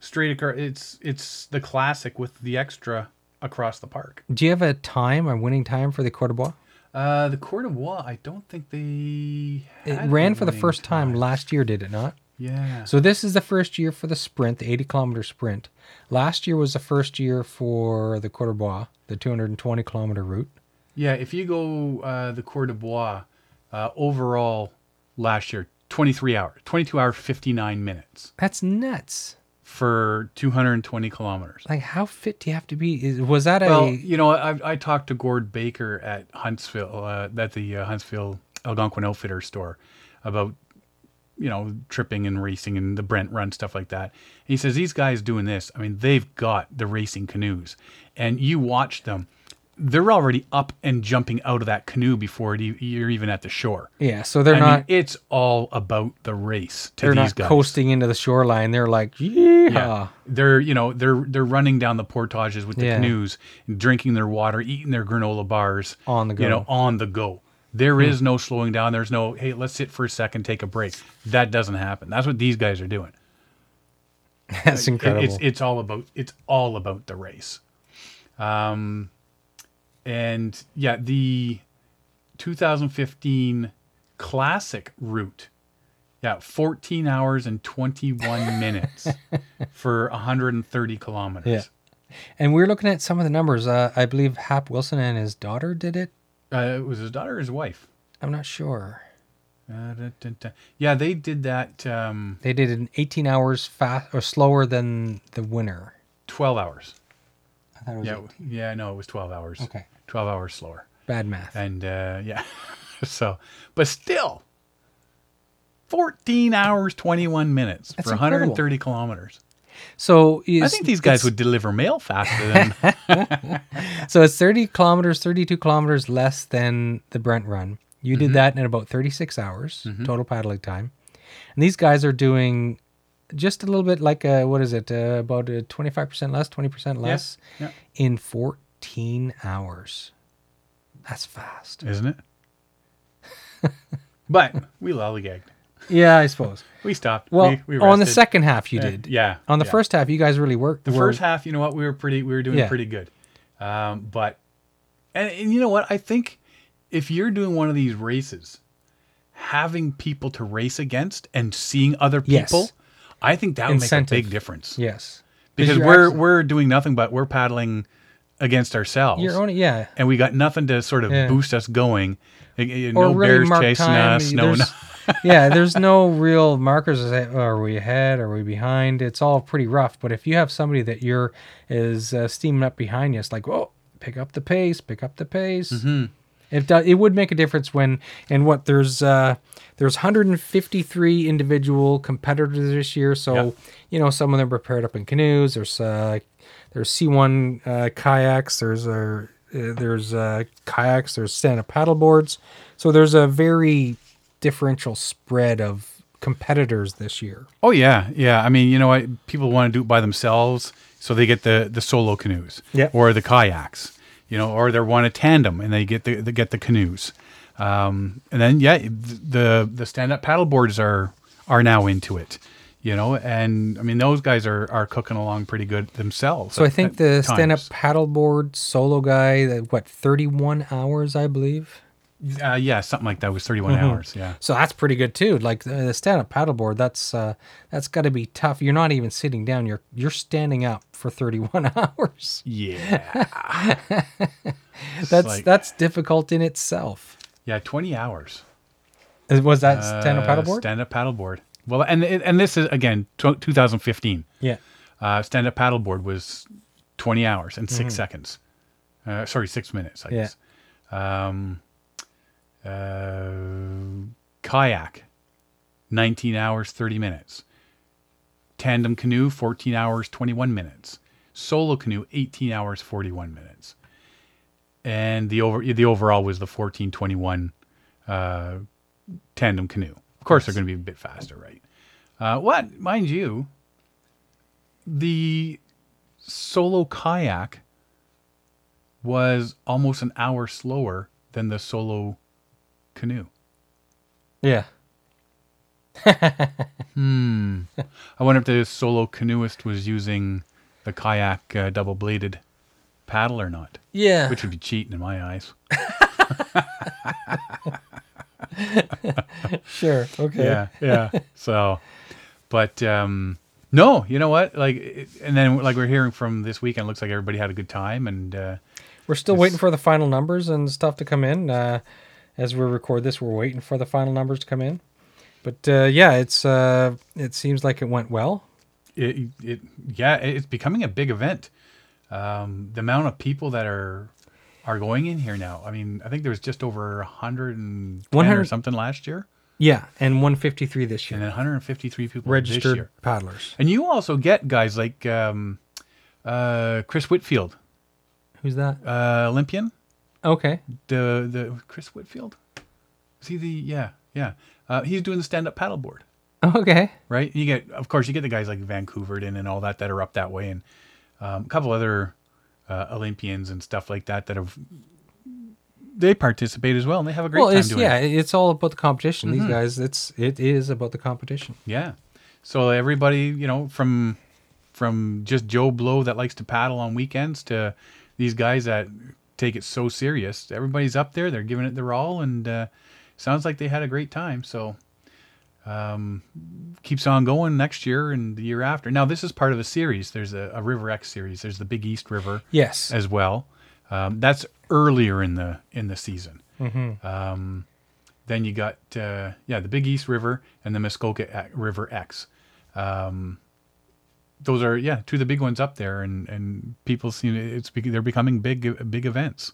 straight across, it's it's the classic with the extra across the park. Do you have a time, a winning time for the Cote de Bois? Uh, the Court of Bois, I don't think they. It ran for the first time time. last year, did it not? Yeah. So this is the first year for the sprint, the 80 kilometer sprint. Last year was the first year for the Cote de Bois, the 220 kilometer route. Yeah, if you go uh, the Court de Bois, uh, overall last year, 23 hours, 22 hours, 59 minutes That's nuts. For 220 kilometers. Like, how fit do you have to be? Is, was that a? Well, you know, I, I talked to Gord Baker at Huntsville, uh, at the uh, Huntsville Algonquin Outfitter store about, you know, tripping and racing and the Brent run, stuff like that. he says, these guys doing this, I mean, they've got the racing canoes. And you watch them, they're already up and jumping out of that canoe before it, e- you're even at the shore. yeah, so they're I not. mean, it's all about the race to they're not guys. coasting into the shoreline. They're like, yeehaw. Yeah, they're you know they're they're running down the portages with the Yeah. canoes, drinking their water, eating their granola bars On the go. You know. Hmm. on the go. There is no slowing down. There's no hey, let's sit for a second, take a break. That doesn't happen. That's what these guys are doing. (laughs) That's It- incredible. It's it's all about it's all about the race. Um, and yeah, the 2015 classic route. Yeah, 14 hours and 21 (laughs) minutes for 130 kilometers. Yeah. and we're looking at some of the numbers. Uh, I believe Hap Wilson and his daughter did it. Uh, it was his daughter or his wife? I'm not sure. Uh, da, da, da. Yeah, they did that um, They did it in 18 hours fast or slower than the winner. 12 hours. I thought it was Yeah, 18. yeah, no, it was 12 hours. Okay. 12 hours slower. Bad math. And uh, yeah, (laughs) so, but still, 14 hours, 21 minutes That's for incredible. 130 kilometers. So I think these guys would deliver mail faster than. (laughs) (laughs) So it's 30 kilometers, 32 kilometers less than the Brent run. You Mm-hmm. did that in about 36 hours total paddling time. And these guys are doing just a little bit like uh what is it? Uh, about uh, 25% less, 20% less yeah. in 14 hours. That's fast. Isn't it? (laughs) but we lollygagged. Yeah, I suppose. We stopped. Well, we, we on the second half you Uh, did. yeah. On the yeah. first half you guys really worked. The first half, you know what? We were pretty. We were doing Yeah. pretty good. Um, but and, and you know what? I think if you're doing one of these races, having people to race against and seeing other Yes. people, I think that would make a big difference. Yes. because we're actually- we're doing nothing but we're paddling against ourselves. Yeah. and we got nothing to sort of Yeah. boost us going. No really bears chasing time. us. No, no. (laughs) Yeah, there's no real markers oh, are we ahead? Are we behind? It's all pretty rough. But if you have somebody that you're is uh, steaming up behind you, it's like, whoa, pick up the pace, pick up the pace. Mm-hmm. It does. It would make a difference when and what there's uh, there's 153 individual competitors this year. So Yeah. you know some of them are paired up in canoes. There's uh, there's C1 uh, kayaks. There's uh, uh, there's uh, kayaks. There's stand up paddle boards. So there's a very differential spread of competitors this year. Oh yeah, yeah. I mean, you know what? People want to do it by themselves, so they get the the solo canoes, Yeah. or the kayaks, you know, or they want a tandem and they get the they get the canoes. Um, and then yeah, the the stand up paddle boards are are now into it. You know, and I mean those guys are are cooking along pretty good themselves. So I think the stand-up paddleboard solo guy, what, 31 hours, I believe. Uh, yeah, something like that was 31 Mm-hmm. hours. Yeah. So that's pretty good too. Like the, the stand-up paddleboard, that's uh, that's got to be tough. You're not even sitting down. You're you're standing up for 31 (laughs) hours. Yeah. (laughs) That's like- that's difficult in itself. yeah, 20 hours. Was that stand-up paddleboard? Stand up paddleboard. Well, and and this is again tw 2015. yeah. Uh, stand up paddleboard was 20 hours and 6 seconds. Uh, sorry, six minutes. I Mm-hmm. Yeah. guess. Um, uh, kayak, 19 hours 30 minutes. Tandem canoe, 14 hours 21 minutes. Solo canoe, 18 hours 41 minutes. And the over the overall was the 1421 uh, tandem canoe. Of course, they're going to be a bit faster, right? Uh, what, mind you, the solo kayak was almost an hour slower than the solo canoe. Yeah. (laughs) Hmm. I wonder if the solo canoeist was using the kayak uh, double bladed paddle or not, Yeah. which would be cheating in my eyes. (laughs) (laughs) sure. Okay. Yeah, yeah. so, but um, no, you know what? Like, it, and then like we're hearing from this weekend, looks like everybody had a good time, and uh, We're still waiting for the final numbers and stuff to come in. Uh, as we record this, we're waiting for the final numbers to come in. But uh, yeah, it's uh, it seems like it went well. it, it yeah it's becoming a big event um, the amount of people that are are going in here now i mean i think there was just over 110 or 100 something last year Yeah, and 153 this and year. then 153 people Registered paddlers. and you also get guys like um, uh, chris whitfield Who's that? uh, olympian Okay. the the chris whitfield is he the yeah yeah uh, he's doing the stand-up paddleboard Okay. right? You get, of course, you get the guys like Van Koeverden and all that that are up that way, and um, a couple other uh, Olympians and stuff like that that have they participate as well, and they have a great well, time it's doing yeah, it. it's all about the competition. These guys, it's it is about the competition. Yeah. So everybody, you know, from from just Joe Blow that likes to paddle on weekends to these guys that take it so serious, everybody's up there. They're giving it their all, and uh, sounds like they had a great time. So. Um, keeps on going next year and the year after. Now this is part of a series. There's a, a River X series. There's the Big East River Yes. as well. Um, that's earlier in the in the season. Um, then you got uh, yeah the Big East River and the Muskoka River X. Um, those are yeah two of the big ones up there, and and people seem it's they're becoming big big events,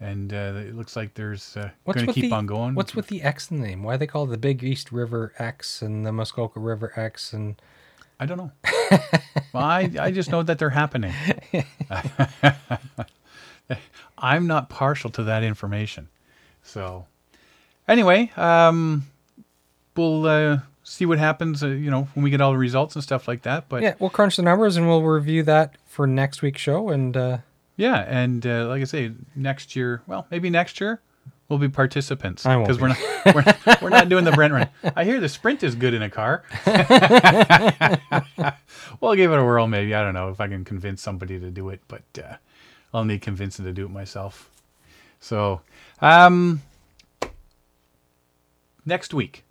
and uh, it looks like there's uh, going to keep the, on going. What's with the X in the name? Why they call it the Big East River X and the Muskoka River X and I don't know. (laughs) well, I I just know that they're happening. (laughs) I'm not partial to that information. So, anyway, um, we'll uh, see what happens. Uh, you know, when we get all the results and stuff like that. But yeah, we'll crunch the numbers and we'll review that for next week's show. And uh, yeah, and uh, like I say, next year, well, maybe next year. We'll be participants because be. we're not we're, not- we're not doing the Brent run. I hear the sprint is good in a car. (laughs) we'll give it a whirl, maybe. I don't know if I can convince somebody to do it, but uh, I'll need convincing to do it myself. So, um, next week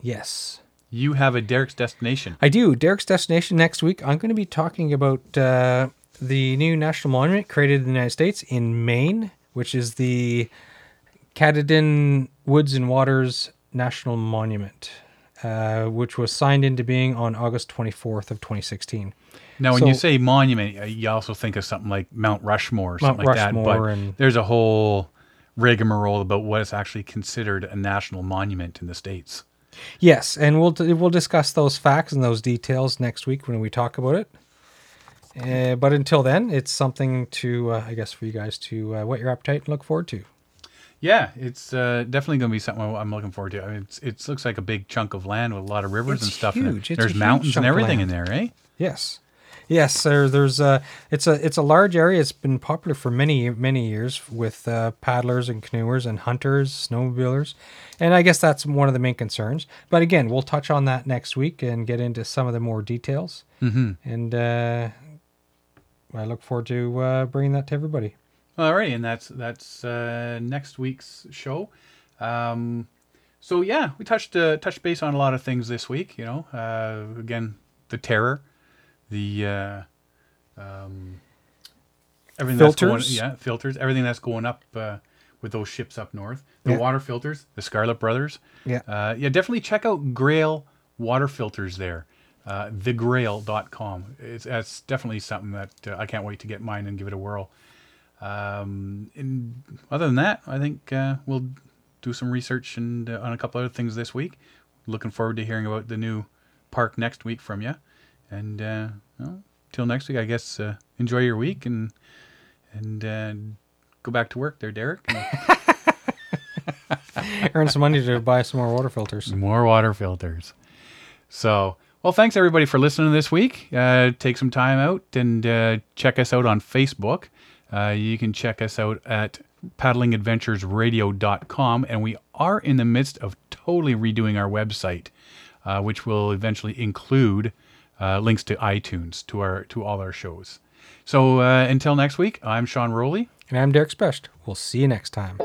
yes, you have a Derek's destination. I do. Derek's destination next week. I'm going to be talking about uh, the new national monument created in the United States in Maine, which is the Katahdin Woods and Waters National Monument, uh, which was signed into being on August 24th of 2016. Now, when you say monument, uh, you also think of something like Mount Rushmore or Mount something like that. But and- there's a whole rigmarole about what is actually considered a national monument in the states. Yes, and we'll we'll discuss those facts and those details next week when we talk about it. Uh, but until then, it's something to uh, I guess for you guys to uh, whet your appetite and look forward to. Yeah, it's uh, definitely going to be something I'm looking forward to. I mean, it's, it looks like a big chunk of land with a lot of rivers and It's stuff. in it. huge. It's a There's mountains and everything in there, eh? Yes. Yes, there, there's a it's a it's a large area. It's been popular for many many years with uh, paddlers and canoers and hunters, snowmobilers, and I guess that's one of the main concerns. But again, we'll touch on that next week and get into some of the more details. Mm-hmm. And uh, I look forward to uh, bringing that to everybody. All right, and that's that's uh, next week's show. Um, so yeah, we touched uh, touched base on a lot of things this week. You know, uh, again, the terror, the uh, um, everything that's Filters. going, yeah, filters, everything that's going up uh, with those ships up north. The Yeah. water filters, the Scarlet Brothers. Yeah. uh, yeah, definitely check out Grayl water filters there. Uh, thegrayl.com. It's that's definitely something that uh, I can't wait to get mine and give it a whirl. Um, and other than that, I think uh, we'll do some research and uh, on a couple other things this week. Looking forward to hearing about the new park next week from you. And uh, well, till next week, I guess uh, enjoy your week and and uh, go back to work there, Derek. (laughs) Earn some money to buy some more water filters. more water filters. So, well, thanks everybody for listening this week. Uh, take some time out and uh, check us out on Facebook. Uh, you can check us out at paddlingadventuresradio.com, and we are in the midst of totally redoing our website, uh, which will eventually include uh, links to iTunes to our to all our shows. So uh, until next week, I'm Sean Rowley. And I'm Derek Specht. We'll see you next time.